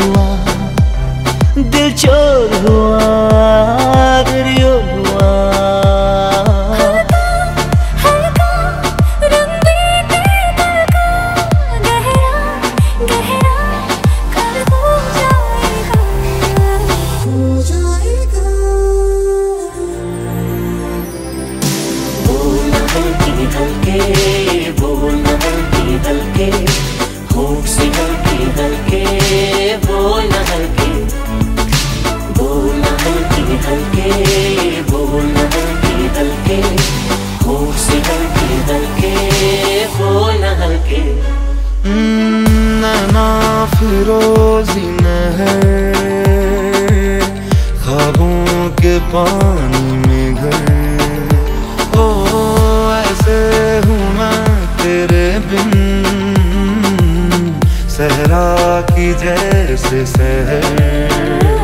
हुआ दिल चोर हुआ। रोजी न है खाबों के पानी में घर। ओ, ऐसे हूँ मैं तेरे बिन। सहरा की जैसे सहर